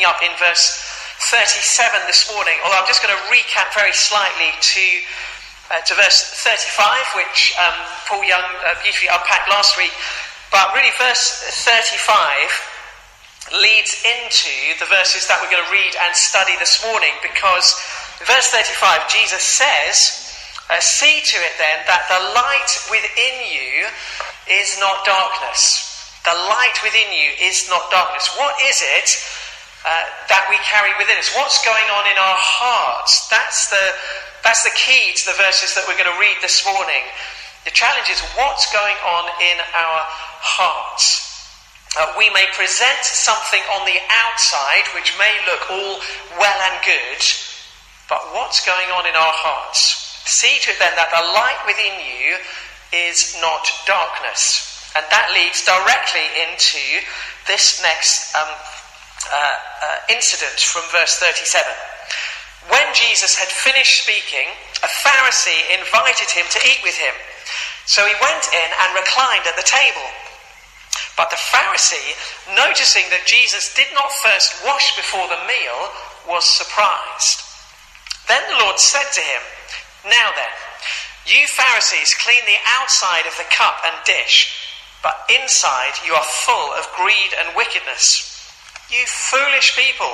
picking up in verse 37 this morning, although I'm just going to recap very slightly to, uh, to verse 35, which um, Paul Young uh, beautifully unpacked last week. But really, verse 35 leads into the verses that we're going to read and study this morning because verse 35, Jesus says, uh, See to it then that the light within you is not darkness. The light within you is not darkness. What is it uh, that we carry within us? What's going on in our hearts? That's the, that's the key to the verses that we're going to read this morning. The challenge is what's going on in our hearts. Uh, we may present something on the outside which may look all well and good, but what's going on in our hearts? See to it then that the light within you is not darkness. And that leads directly into this next um, uh, uh, incident from verse 37. When Jesus had finished speaking, a Pharisee invited him to eat with him. So he went in and reclined at the table. But the Pharisee, noticing that Jesus did not first wash before the meal, was surprised. Then the Lord said to him, now then, you Pharisees clean the outside of the cup and dish, but inside you are full of greed and wickedness. You foolish people,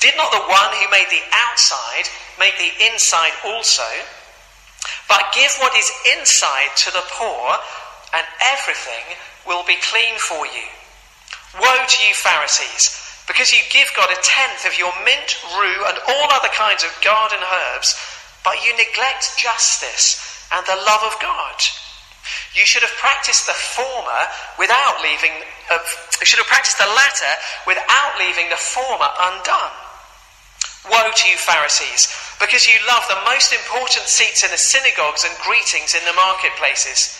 did not the one who made the outside make the inside also? But give what is inside to the poor, and everything will be clean for you. Woe to you, Pharisees, because you give God a tenth of your mint, rue, and all other kinds of garden herbs but you neglect justice and the love of God. You should have practiced the former without leaving, uh, you should have practiced the latter without leaving the former undone. Woe to you, Pharisees, because you love the most important seats in the synagogues and greetings in the marketplaces.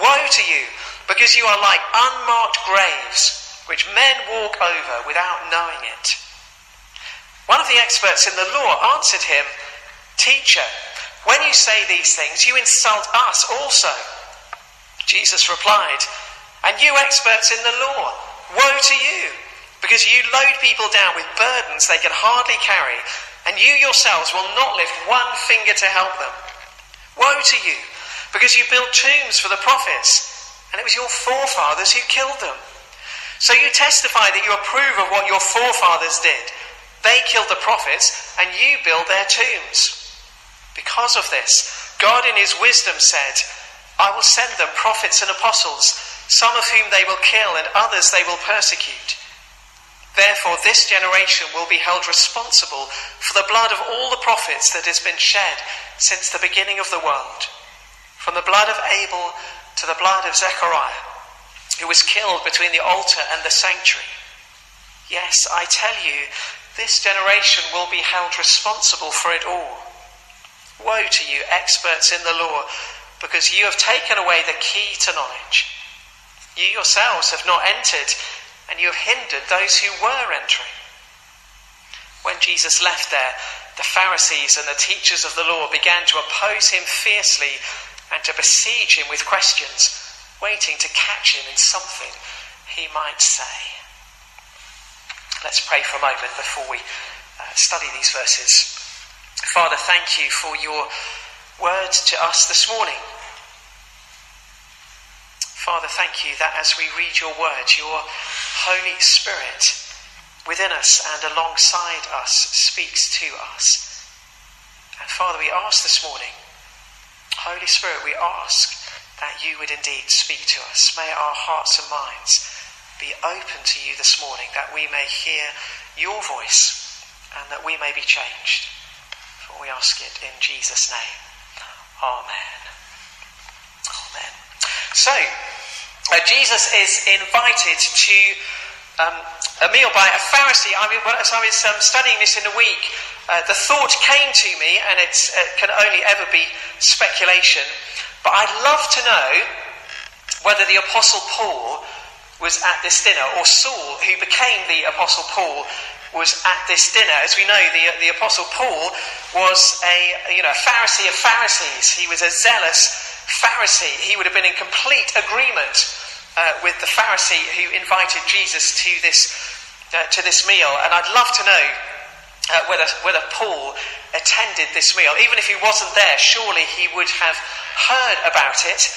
Woe to you, because you are like unmarked graves, which men walk over without knowing it. One of the experts in the law answered him, Teacher, when you say these things, you insult us also. Jesus replied, And you experts in the law, woe to you, because you load people down with burdens they can hardly carry, and you yourselves will not lift one finger to help them. Woe to you, because you build tombs for the prophets, and it was your forefathers who killed them. So you testify that you approve of what your forefathers did. They killed the prophets, and you build their tombs. Because of this, God in his wisdom said, I will send them prophets and apostles, some of whom they will kill and others they will persecute. Therefore, this generation will be held responsible for the blood of all the prophets that has been shed since the beginning of the world, from the blood of Abel to the blood of Zechariah, who was killed between the altar and the sanctuary. Yes, I tell you, this generation will be held responsible for it all. Woe to you, experts in the law, because you have taken away the key to knowledge. You yourselves have not entered, and you have hindered those who were entering. When Jesus left there, the Pharisees and the teachers of the law began to oppose him fiercely and to besiege him with questions, waiting to catch him in something he might say. Let's pray for a moment before we uh, study these verses. Father, thank you for your words to us this morning. Father, thank you that as we read your words, your Holy Spirit within us and alongside us speaks to us. And Father, we ask this morning, Holy Spirit, we ask that you would indeed speak to us. May our hearts and minds be open to you this morning, that we may hear your voice and that we may be changed. For we ask it in Jesus' name. Amen. Amen. So, uh, Jesus is invited to um, a meal by a Pharisee. I mean, as I was um, studying this in the week, uh, the thought came to me, and it can only ever be speculation, but I'd love to know whether the Apostle Paul was at this dinner, or Saul, who became the Apostle Paul, was at this dinner. As we know, the, the Apostle Paul was a you know, Pharisee of Pharisees. He was a zealous Pharisee. He would have been in complete agreement uh, with the Pharisee who invited Jesus to this uh, to this meal, and I'd love to know uh, whether, whether Paul attended this meal. Even if he wasn't there, surely he would have heard about it,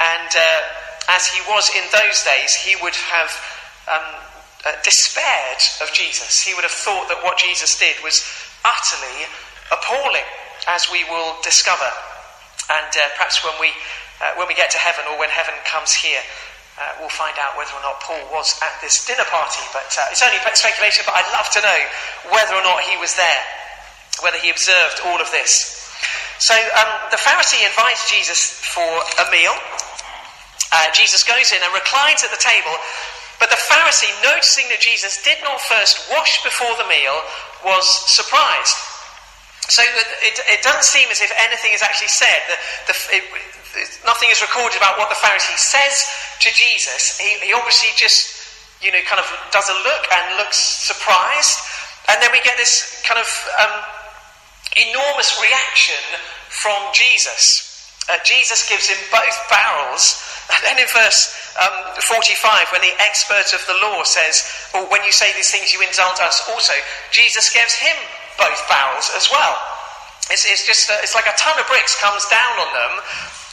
and uh, as he was in those days, he would have um, uh, despaired of Jesus. He would have thought that what Jesus did was utterly appalling, as we will discover. And uh, perhaps when we, uh, when we get to heaven or when heaven comes here, uh, we'll find out whether or not Paul was at this dinner party. But uh, it's only speculation, but I'd love to know whether or not he was there, whether he observed all of this. So um, the Pharisee invites Jesus for a meal. Uh, Jesus goes in and reclines at the table, but the Pharisee, noticing that Jesus did not first wash before the meal, was surprised. So it, it, doesn't seem as if anything is actually said. The, the, it, nothing is recorded about what the Pharisee says to Jesus. He, he obviously just, you know, kind of does a look and looks surprised. And then we get this kind of um, enormous reaction from Jesus. Uh, Jesus gives him both barrels. And then in verse um, 45, when the expert of the law says, oh, when you say these things, you insult us also, Jesus gives him both barrels as well. It's, it's just, uh, it's like a ton of bricks comes down on them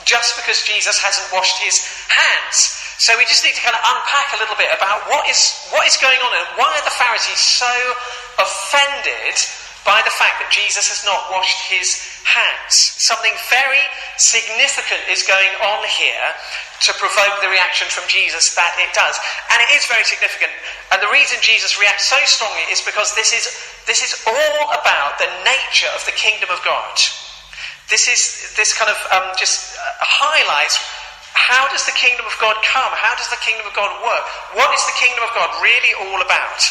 just because Jesus hasn't washed his hands. So we just need to kind of unpack a little bit about what is, what is going on and why are the Pharisees so offended by the fact that Jesus has not washed his hands. Something very significant is going on here to provoke the reaction from Jesus that it does. And it is very significant. And the reason Jesus reacts so strongly is because this is, this is all about the nature of the kingdom of God. This is this kind of um, just uh, highlights how does the kingdom of God come? How does the kingdom of God work? What is the kingdom of God really all about?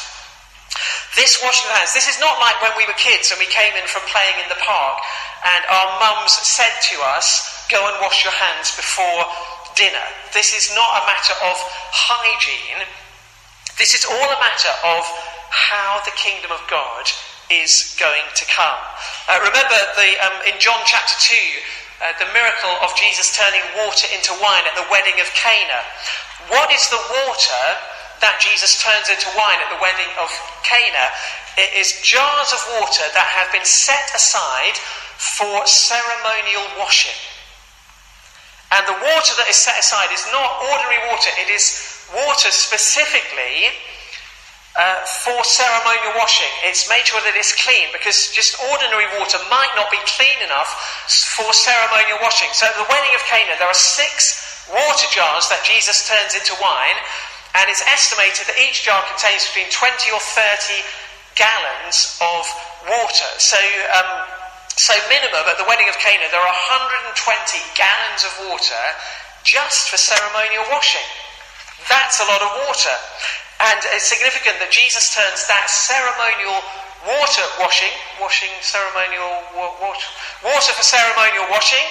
This washing of hands, this is not like when we were kids and we came in from playing in the park and our mums said to us, go and wash your hands before dinner. This is not a matter of hygiene. This is all a matter of how the kingdom of God is going to come. Uh, remember the, um, in John chapter 2, uh, the miracle of Jesus turning water into wine at the wedding of Cana. What is the water that Jesus turns into wine at the wedding of Cana, it is jars of water that have been set aside for ceremonial washing. And the water that is set aside is not ordinary water, it is water specifically uh, for ceremonial washing. It's made sure that it's clean because just ordinary water might not be clean enough for ceremonial washing. So at the wedding of Cana, there are six water jars that Jesus turns into wine, and it's estimated that each jar contains between 20 or 30 gallons of water. So, um, so minimum at the wedding of Cana, there are 120 gallons of water just for ceremonial washing. That's a lot of water. And it's significant that Jesus turns that ceremonial water washing, washing ceremonial water, water for ceremonial washing,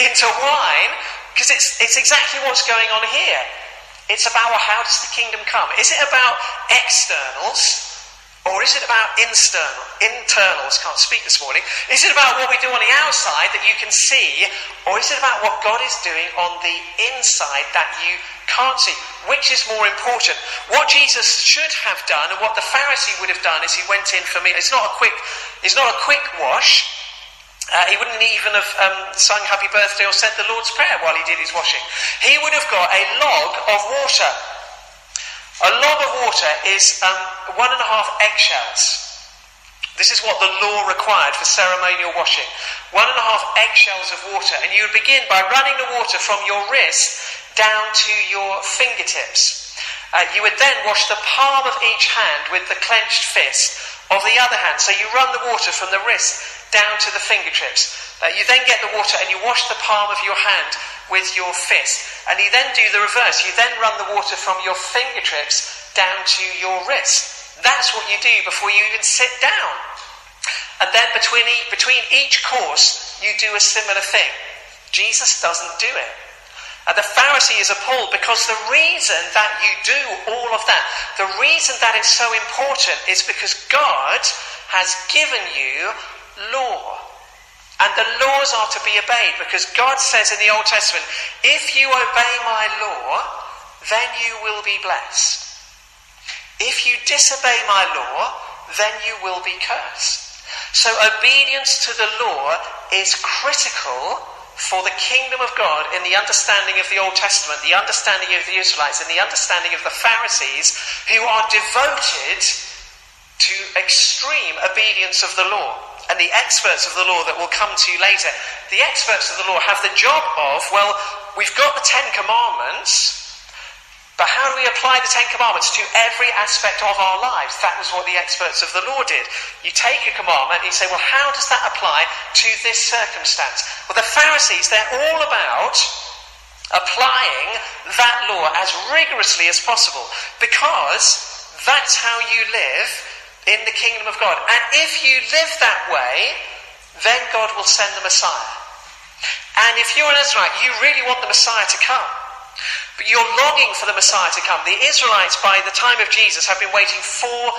into wine, because it's, it's exactly what's going on here. It's about well, how does the kingdom come? Is it about externals? Or is it about internal, internals? Can't speak this morning. Is it about what we do on the outside that you can see? Or is it about what God is doing on the inside that you can't see? Which is more important? What Jesus should have done and what the Pharisee would have done is he went in for me. It's not a quick, it's not a quick wash. Uh, he wouldn't even have um, sung Happy Birthday or said the Lord's Prayer while he did his washing. He would have got a log of water. A log of water is um, one and a half eggshells. This is what the law required for ceremonial washing. One and a half eggshells of water. And you would begin by running the water from your wrist down to your fingertips. Uh, you would then wash the palm of each hand with the clenched fist of the other hand. So you run the water from the wrist down to the fingertips. Uh, you then get the water and you wash the palm of your hand with your fist. And you then do the reverse. You then run the water from your fingertips down to your wrist. That's what you do before you even sit down. And then between, e- between each course, you do a similar thing. Jesus doesn't do it. And the Pharisee is appalled because the reason that you do all of that, the reason that it's so important is because God has given you law. And the laws are to be obeyed because God says in the Old Testament, if you obey my law, then you will be blessed. If you disobey my law, then you will be cursed. So obedience to the law is critical for the kingdom of God in the understanding of the Old Testament, the understanding of the Israelites, and the understanding of the Pharisees who are devoted to extreme obedience of the law. And the experts of the law that we'll come to you later, the experts of the law have the job of, well, we've got the Ten Commandments, but how do we apply the Ten Commandments to every aspect of our lives? That was what the experts of the law did. You take a commandment and you say, well, how does that apply to this circumstance? Well, the Pharisees, they're all about applying that law as rigorously as possible because that's how you live in the kingdom of God. And if you live that way, then God will send the Messiah. And if you're an Israelite, you really want the Messiah to come. But you're longing for the Messiah to come. The Israelites, by the time of Jesus, have been waiting 400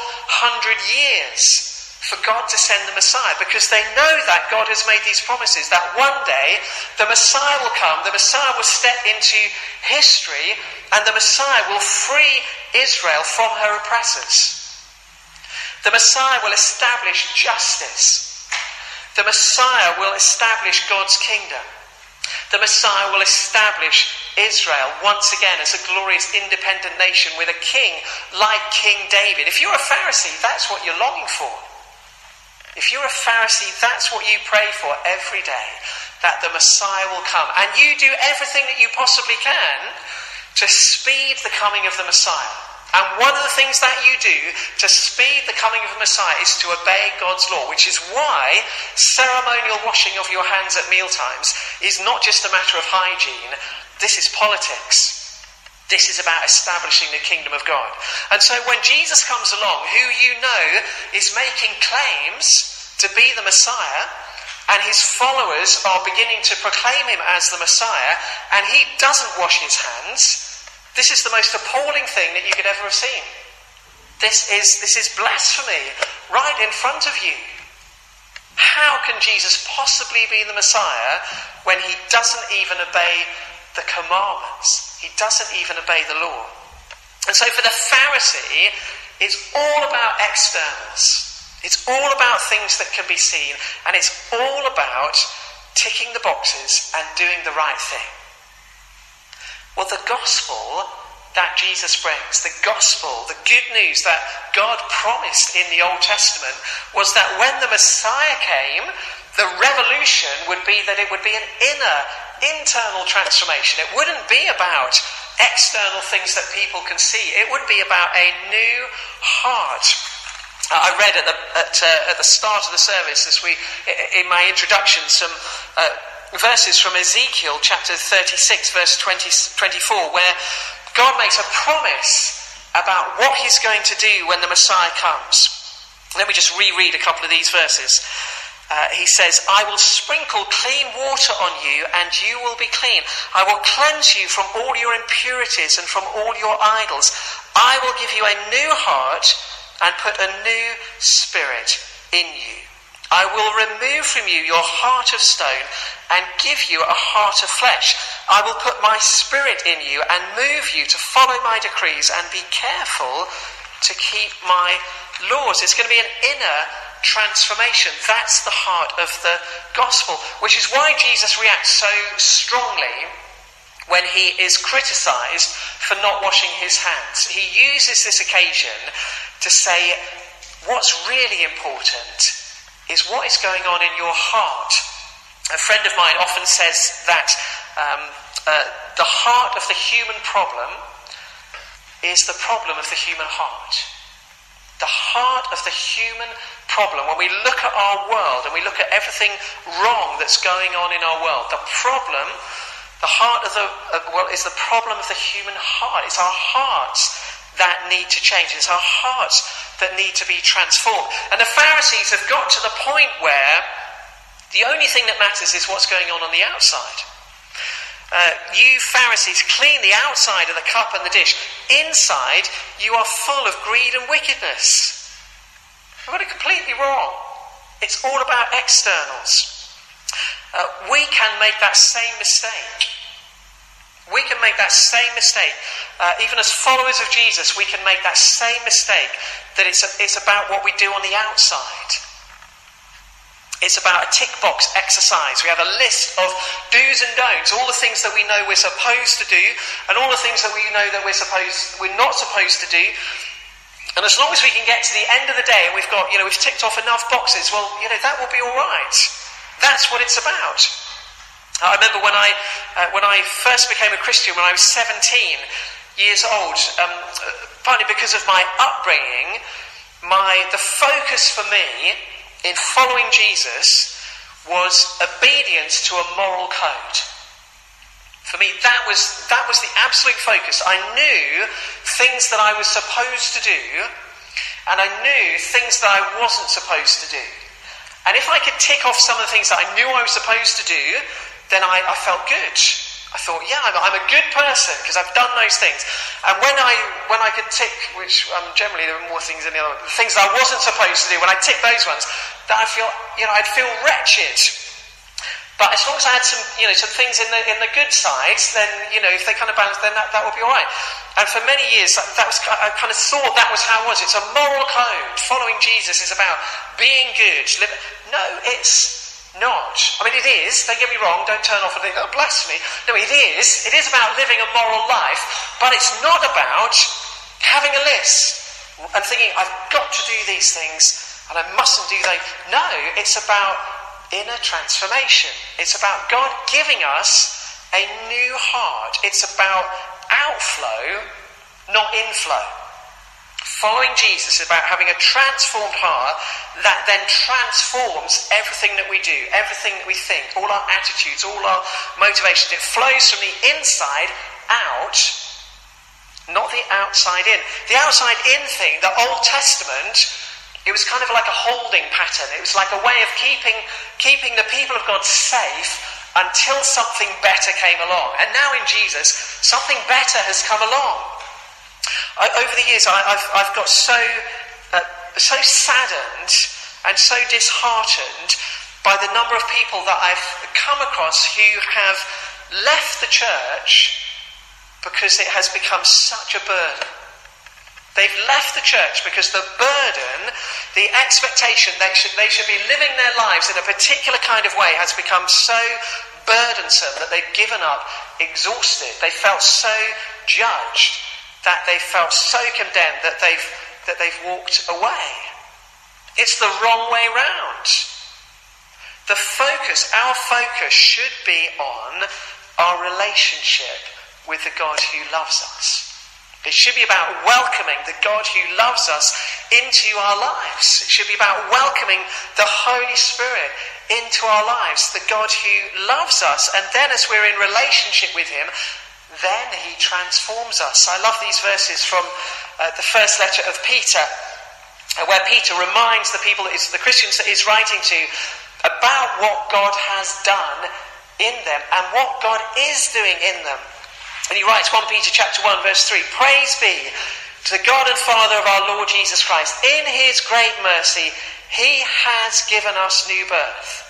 years for God to send the Messiah because they know that God has made these promises that one day the Messiah will come, the Messiah will step into history, and the Messiah will free Israel from her oppressors. The Messiah will establish justice. The Messiah will establish God's kingdom. The Messiah will establish Israel once again as a glorious independent nation with a king like King David. If you're a Pharisee, that's what you're longing for. If you're a Pharisee, that's what you pray for every day that the Messiah will come. And you do everything that you possibly can to speed the coming of the Messiah. And one of the things that you do to speed the coming of the Messiah is to obey God's law, which is why ceremonial washing of your hands at mealtimes is not just a matter of hygiene, this is politics. This is about establishing the kingdom of God. And so when Jesus comes along, who you know is making claims to be the Messiah, and his followers are beginning to proclaim him as the Messiah, and he doesn't wash his hands, this is the most appalling thing that you could ever have seen. This is, this is blasphemy right in front of you. How can Jesus possibly be the Messiah when he doesn't even obey the commandments? He doesn't even obey the law. And so for the Pharisee, it's all about externals. It's all about things that can be seen, and it's all about ticking the boxes and doing the right thing. Well, the gospel that Jesus brings, the gospel, the good news that God promised in the Old Testament, was that when the Messiah came, the revolution would be that it would be an inner, internal transformation. It wouldn't be about external things that people can see, it would be about a new heart. I read at the, at, uh, at the start of the service, as we, in my introduction, some uh, verses from Ezekiel chapter 36, verse 20, 24, where God makes a promise about what he's going to do when the Messiah comes. Let me just reread a couple of these verses. Uh, he says, I will sprinkle clean water on you, and you will be clean. I will cleanse you from all your impurities and from all your idols. I will give you a new heart and put a new spirit in you. I will remove from you your heart of stone and give you a heart of flesh. I will put my spirit in you and move you to follow my decrees and be careful to keep my laws. It's going to be an inner transformation. That's the heart of the gospel, which is why Jesus reacts so strongly when he is criticized for not washing his hands. He uses this occasion to say, What's really important is what is going on in your heart. A friend of mine often says that um, uh, the heart of the human problem is the problem of the human heart. The heart of the human problem, when we look at our world and we look at everything wrong that's going on in our world, the problem, the heart of the uh, well, is the problem of the human heart. It's our hearts that need to change. It's our hearts that need to be transformed. And the Pharisees have got to the point where the only thing that matters is what's going on on the outside. Uh, you Pharisees clean the outside of the cup and the dish. Inside, you are full of greed and wickedness. I've got it completely wrong. It's all about externals. Uh, we can make that same mistake. We can make that same mistake. Uh, even as followers of Jesus, we can make that same mistake that it's, a, it's about what we do on the outside. It's about a tick box exercise. We have a list of do's and don'ts, all the things that we know we're supposed to do, and all the things that we know that we're supposed we're not supposed to do. And as long as we can get to the end of the day and we've got, you know, we've ticked off enough boxes, well, you know, that will be all right. That's what it's about. I remember when I, uh, when I first became a Christian, when I was 17 years old, um, partly because of my upbringing, my, the focus for me in following Jesus was obedience to a moral code. For me, that was, that was the absolute focus. I knew things that I was supposed to do, and I knew things that I wasn't supposed to do. And if I could tick off some of the things that I knew I was supposed to do, then I, I felt good. I thought, yeah, I'm, I'm a good person because I've done those things. And when I when I could tick, which um, generally there were more things in the other things that I wasn't supposed to do, when I tick those ones, that I feel, you know, I'd feel wretched. But as long as I had some, you know, some things in the in the good sides, then you know, if they kind of balance, then that, that would be all right. And for many years, that was I kind of thought that was how it was. It's a moral code. Following Jesus is about being good. No, it's not. I mean, it is, don't get me wrong, don't turn off and think, oh, blasphemy. No, it is. It is about living a moral life, but it's not about having a list and thinking, I've got to do these things and I mustn't do those. No, it's about inner transformation. It's about God giving us a new heart. It's about outflow, not inflow. Following Jesus is about having a transformed heart that then transforms everything that we do, everything that we think, all our attitudes, all our motivations. It flows from the inside out, not the outside in. The outside in thing, the Old Testament, it was kind of like a holding pattern. It was like a way of keeping, keeping the people of God safe until something better came along. And now in Jesus, something better has come along. I, over the years, I, have I've got so, uh, so saddened and so disheartened by the number of people that I've come across who have left the church because it has become such a burden. They've left the church because the burden, the expectation they should, they should be living their lives in a particular kind of way has become so burdensome that they've given up, exhausted. They felt so judged that they felt so condemned that they've, that they've walked away. It's the wrong way round. The focus, our focus should be on our relationship with the God who loves us. It should be about welcoming the God who loves us into our lives. It should be about welcoming the Holy Spirit into our lives, the God who loves us. And then, as we're in relationship with Him, then he transforms us. I love these verses from uh, the first letter of Peter, uh, where Peter reminds the people, the Christians that he's writing to, about what God has done in them and what God is doing in them. And he writes 1 Peter chapter 1 verse 3, Praise be to the God and Father of our Lord Jesus Christ. In his great mercy, he has given us new birth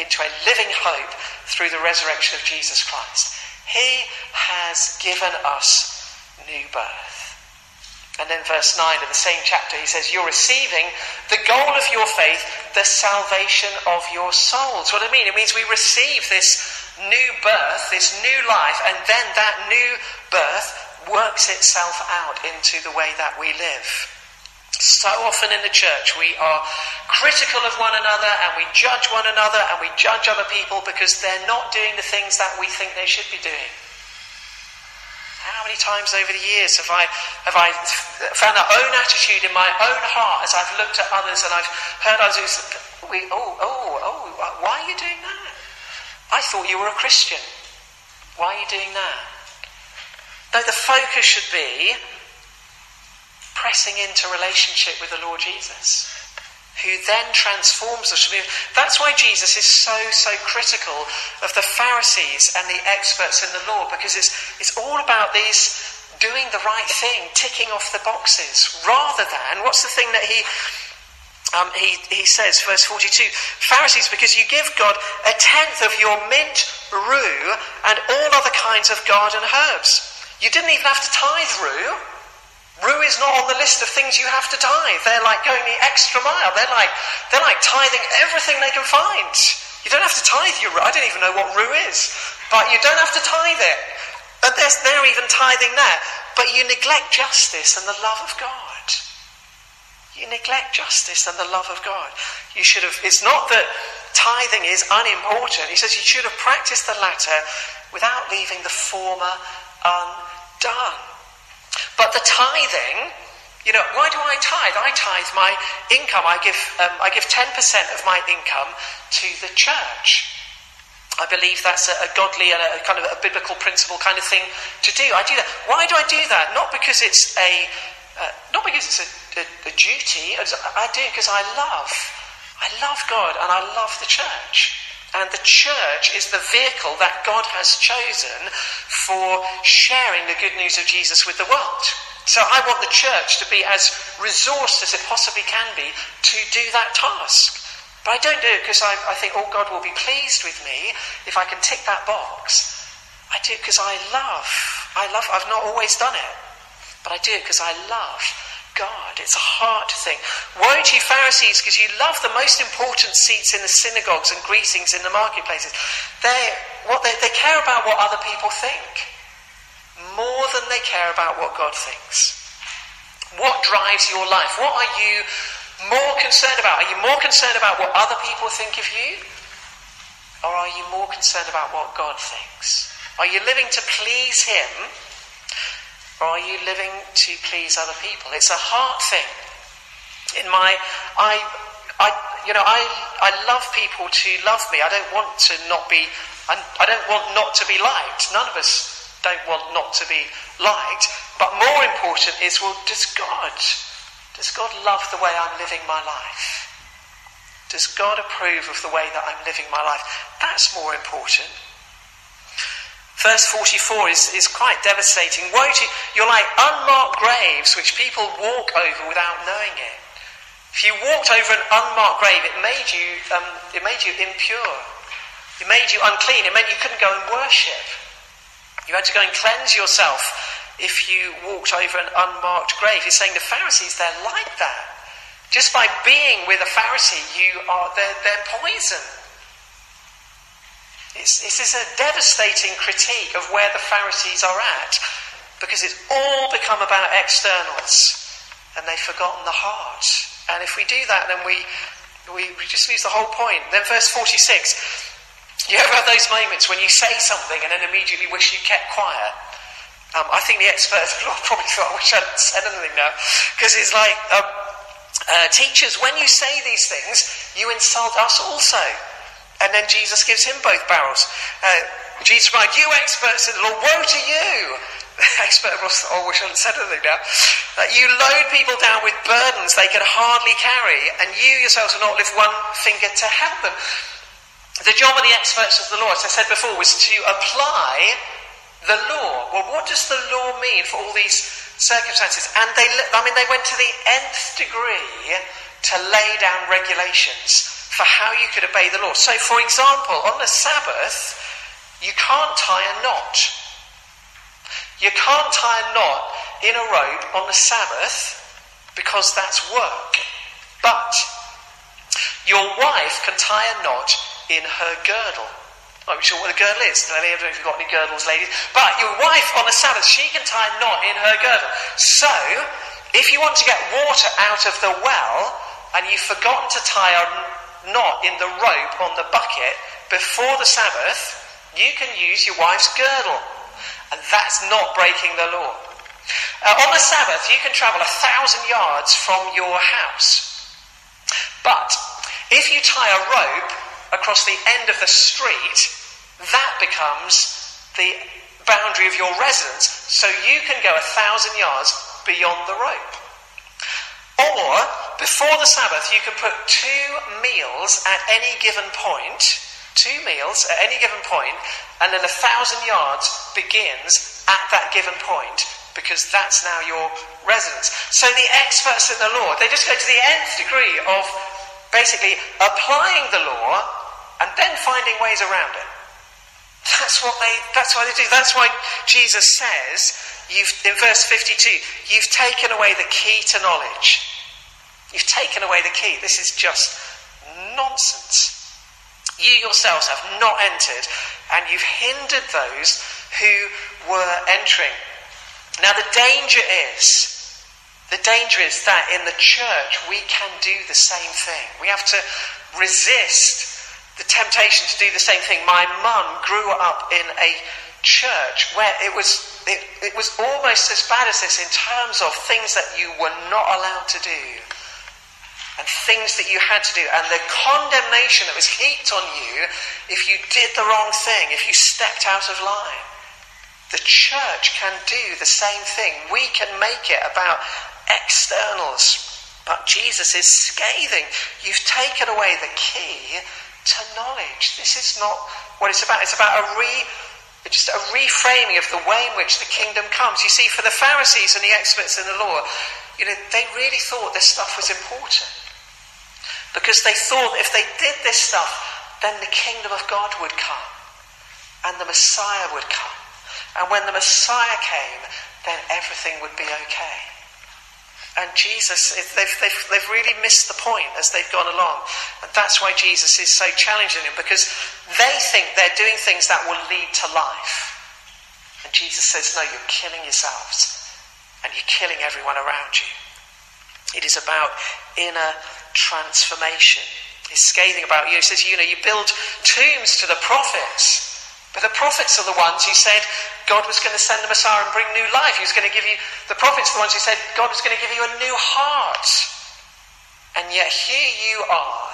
into a living hope through the resurrection of Jesus Christ. He has given us new birth. And then, verse 9 of the same chapter, he says, You're receiving the goal of your faith, the salvation of your souls. What do I mean? It means we receive this new birth, this new life, and then that new birth works itself out into the way that we live. So often in the church, we are critical of one another and we judge one another and we judge other people because they're not doing the things that we think they should be doing. How many times over the years have I, have I found our own attitude in my own heart as I've looked at others and I've heard others we, oh, oh, oh, why are you doing that? I thought you were a Christian. Why are you doing that? No, the focus should be pressing into relationship with the Lord Jesus, who then transforms us. That's why Jesus is so, so critical of the Pharisees and the experts in the law, because it's, it's all about these doing the right thing, ticking off the boxes, rather than what's the thing that he um, he, he says, verse 42, Pharisees, because you give God a tenth of your mint, rue, and all other kinds of garden herbs. You didn't even have to tithe rue. Rue is not on the list of things you have to tithe. They're like going the extra mile. They're like, they're like tithing everything they can find. You don't have to tithe your. I don't even know what rue is. But you don't have to tithe it. And they're, they're even tithing that. But you neglect justice and the love of God. You neglect justice and the love of God. You should have, it's not that tithing is unimportant. He says you should have practiced the latter without leaving the former undone. But the tithing, you know, why do I tithe? I tithe my income. I give, um, I give 10% of my income to the church. I believe that's a, a godly and a, a, kind of a biblical principle kind of thing to do. I do that. Why do I do that? Not because it's a, uh, not because it's a a, duty. I do it because I love. I love God and I love the church. And the church is the vehicle that God has chosen for sharing the good news of Jesus with the world. So I want the church to be as resourced as it possibly can be to do that task. But I don't do it because I, I think, oh, God will be pleased with me if I can tick that box. I do it because I love. I love. I've not always done it, but I do it because I love God. It's a heart thing. Woe to you, Pharisees, because you love the most important seats in the synagogues and greetings in the marketplaces. They, what they, they care about what other people think more than they care about what God thinks. What drives your life? What are you more concerned about? Are you more concerned about what other people think of you? Or are you more concerned about what God thinks? Are you living to please Him or are you living to please other people? It's a heart thing. In my, I, I, you know, I, I love people to love me. I don't want to not be, I don't want not to be liked. None of us don't want not to be liked. But more important is, well, does God, does God love the way I'm living my life? Does God approve of the way that I'm living my life? That's more important. Verse 44 is, is quite devastating. Woe to you, you're like unmarked graves which people walk over without knowing it. If you walked over an unmarked grave, it made you, um, it made you impure. It made you unclean. It meant you couldn't go and worship. You had to go and cleanse yourself if you walked over an unmarked grave. He's saying the Pharisees, they're like that. Just by being with a Pharisee, you are, they're, they're poison. It's, this is a devastating critique of where the Pharisees are at because it's all become about externals and they've forgotten the heart. And if we do that, then we, we, we just lose the whole point. Then, verse 46 you ever have those moments when you say something and then immediately wish you kept quiet? Um, I think the experts probably thought, I wish I hadn't said anything now. Because it's like, um, uh, teachers, when you say these things, you insult us also. And then Jesus gives him both barrels. Uh, Jesus replied, You experts in the law, woe to you! Expert oh, I hadn't said anything now. Uh, you load people down with burdens they can hardly carry, and you yourselves will not lift one finger to help them. The job of the experts of the law, as I said before, was to apply the law. Well, what does the law mean for all these circumstances? And they, I mean, they went to the nth degree to lay down regulations for how you could obey the law. So, for example, on the Sabbath, you can't tie a knot. You can't tie a knot in a rope on the Sabbath because that's work. But your wife can tie a knot in her girdle. I'm not sure what a girdle is. I don't know if you've got any girdles, ladies. But your wife on the Sabbath, she can tie a knot in her girdle. So, if you want to get water out of the well and you've forgotten to tie a knot in the rope on the bucket before the Sabbath, you can use your wife's girdle. And that's not breaking the law. Uh, on the Sabbath, you can travel a thousand yards from your house. But if you tie a rope across the end of the street, that becomes the boundary of your residence. So you can go a thousand yards beyond the rope. Or, before the Sabbath, you can put two meals at any given point, two meals at any given point, and then a thousand yards begins at that given point because that's now your residence. So the experts in the law, they just go to the nth degree of basically applying the law and then finding ways around it. That's what they that's why they do. That's why Jesus says, you've in verse 52, you've taken away the key to knowledge. You've taken away the key. This is just nonsense. You yourselves have not entered, and you've hindered those who were entering. Now, the danger is, the danger is that in the church we can do the same thing. We have to resist the temptation to do the same thing. My mum grew up in a church where it was it, it was almost as bad as this in terms of things that you were not allowed to do and things that you had to do and the condemnation that was heaped on you if you did the wrong thing, if you stepped out of line. The church can do the same thing. We can make it about externals. But Jesus is scathing. You've taken away the key to knowledge. This is not what it's about. It's about a re just a reframing of the way in which the kingdom comes. You see, for the Pharisees and the experts in the law, you know, they really thought this stuff was important. Because they thought if they did this stuff, then the kingdom of God would come. And the Messiah would come. And when the Messiah came, then everything would be okay. And Jesus, they've, they've, they've really missed the point as they've gone along. And that's why Jesus is so challenging them, because they think they're doing things that will lead to life. And Jesus says, No, you're killing yourselves, and you're killing everyone around you. It is about inner transformation. He's scathing about you. He says, You know, you build tombs to the prophets. But the prophets are the ones who said God was going to send the Messiah and bring new life. He was going to give you, the prophets are the ones who said God was going to give you a new heart. And yet here you are,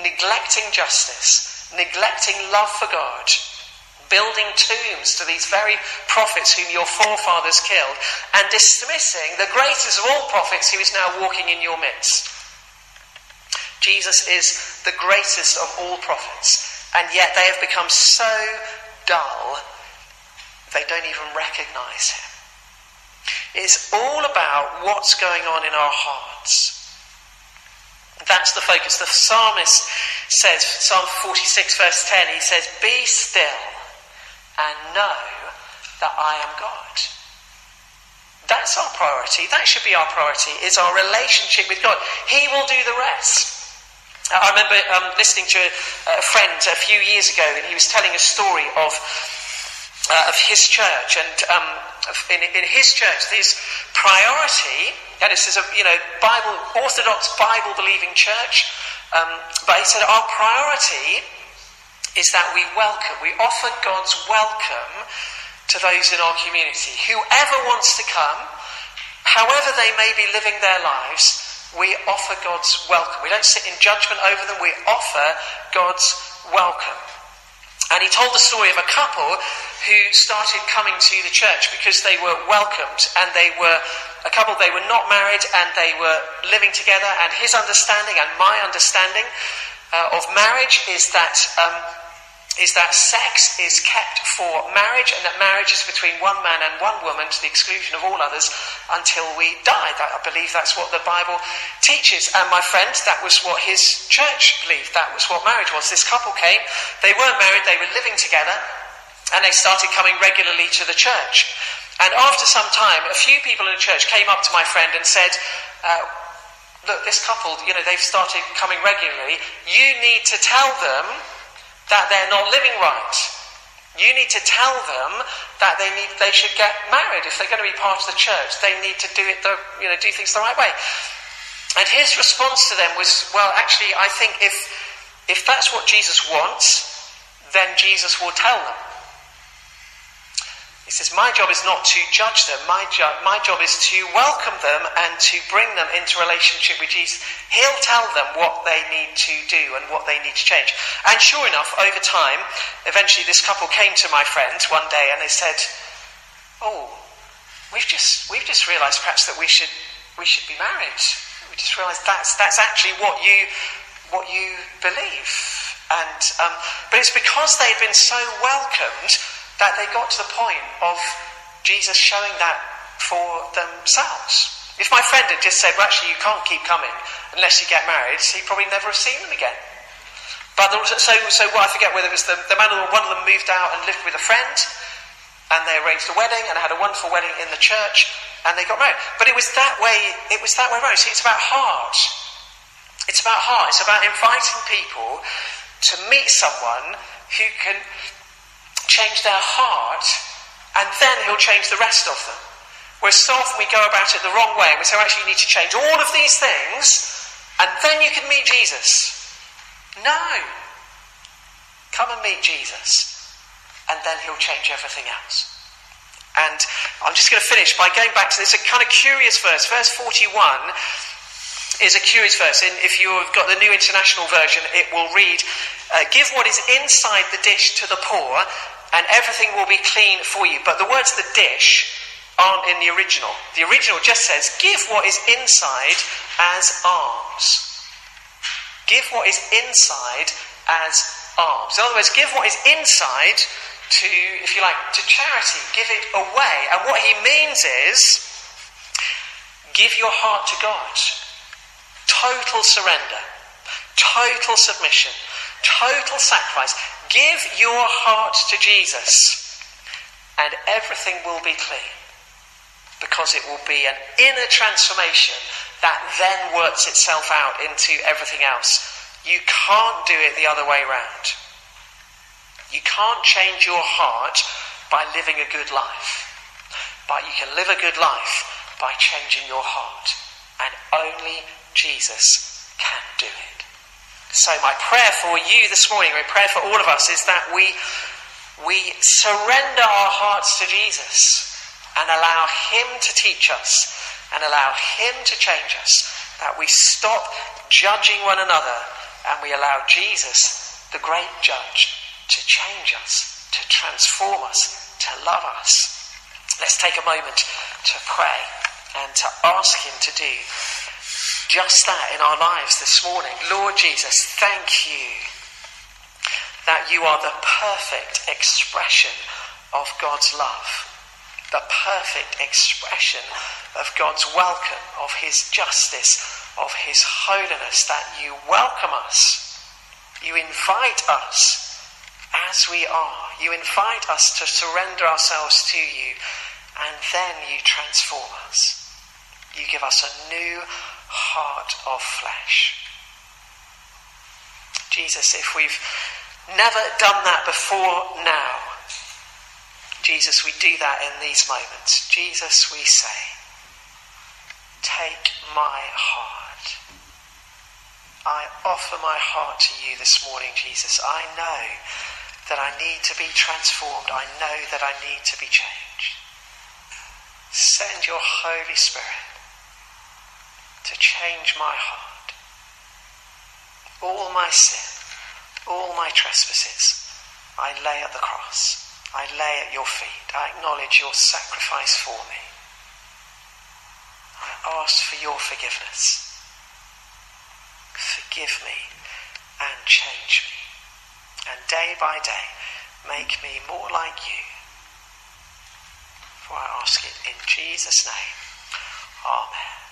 neglecting justice, neglecting love for God, building tombs to these very prophets whom your forefathers killed, and dismissing the greatest of all prophets who is now walking in your midst. Jesus is the greatest of all prophets, and yet they have become so dull, they don't even recognize him. It's all about what's going on in our hearts. That's the focus. The psalmist says, Psalm 46, verse 10, he says, Be still and know that I am God. That's our priority. That should be our priority, is our relationship with God. He will do the rest. I remember um, listening to a, a, friend a few years ago, and he was telling a story of uh, of his church, and um, in, in, his church, this priority, and this is a you know Bible Orthodox Bible believing church, um, but he said our priority is that we welcome, we offer God's welcome to those in our community, whoever wants to come, however they may be living their lives we offer God's welcome. We don't sit in judgment over them, we offer God's welcome. And he told the story of a couple who started coming to the church because they were welcomed and they were a couple, they were not married and they were living together. And his understanding and my understanding uh, of marriage is that um, is that sex is kept for marriage and that marriage is between one man and one woman to the exclusion of all others until we die. That, I believe that's what the Bible teaches. And my friend, that was what his church believed. That was what marriage was. This couple came, they weren't married, they were living together, and they started coming regularly to the church. And after some time, a few people in the church came up to my friend and said, uh, Look, this couple, you know, they've started coming regularly. You need to tell them that they're not living right. You need to tell them that they need they should get married if they're going to be part of the church. They need to do it the you know do things the right way. And his response to them was, well, actually, I think if if that's what Jesus wants, then Jesus will tell them. Says, My job is not to judge them. My, jo- my job is to welcome them and to bring them into relationship with Jesus. He'll tell them what they need to do and what they need to change. And sure enough, over time, eventually this couple came to my friend one day and they said, Oh, we've just, we've just realised perhaps that we should, we should be married. We just realised that's, that's actually what you, what you believe. And, um, but it's because they'd been so welcomed that they got to the point of Jesus showing that for themselves. If my friend had just said, well, actually, you can't keep coming unless you get married, he'd probably never have seen them again. But there was, so, so I forget whether it was the, the man or one of them moved out and lived with a friend, and they arranged a wedding and had a wonderful wedding in the church, and they got married. But it was that way. It was that way around. See, it's about heart. It's about heart. It's about inviting people to meet someone who can change their heart, and then he'll change the rest of them. Whereas so often we go about it the wrong way and we say, oh, actually, you need to change all of these things and then you can meet Jesus. No. Come and meet Jesus and then he'll change everything else. And I'm just going to finish by going back to this kind of curious verse. Verse 41 is a curious verse. If you've got the New International Version, it will read, uh, Give what is inside the dish to the poor, and everything will be clean for you. But the words the dish aren't in the original. The original just says, give what is inside as alms. Give what is inside as alms. In other words, give what is inside to, if you like, to charity. Give it away. And what he means is, give your heart to God. Total surrender. Total submission. Total sacrifice. Give your heart to Jesus. And everything will be clean because it will be an inner transformation that then works itself out into everything else. You can't do it the other way around. You can't change your heart by living a good life. But you can live a good life by changing your heart. And only Jesus can do it. So, my prayer for you this morning, my prayer for all of us, is that we, we surrender our hearts to Jesus and allow Him to teach us and allow Him to change us, that we stop judging one another and we allow Jesus, the great judge, to change us, to transform us, to love us. Let's take a moment to pray and to ask Him to do just that in our lives this morning. Lord Jesus, thank you that you are the perfect expression of God's love the perfect expression of God's welcome, of His justice, of His holiness, that you welcome us. You invite us as we are. You invite us to surrender ourselves to you, and then you transform us. You give us a new heart of flesh. Jesus, if we've never done that before now, Jesus, we do that in these moments. Jesus, we say, Take my heart. I offer my heart to you this morning, Jesus. I know that I need to be transformed. I know that I need to be changed. Send your Holy Spirit to change my heart. All my sin, all my trespasses, I lay at the cross. I lay at your feet. I acknowledge your sacrifice for me. I ask for your forgiveness. Forgive me and change me. And day by day, make me more like you. For I ask it in Jesus' name. Amen.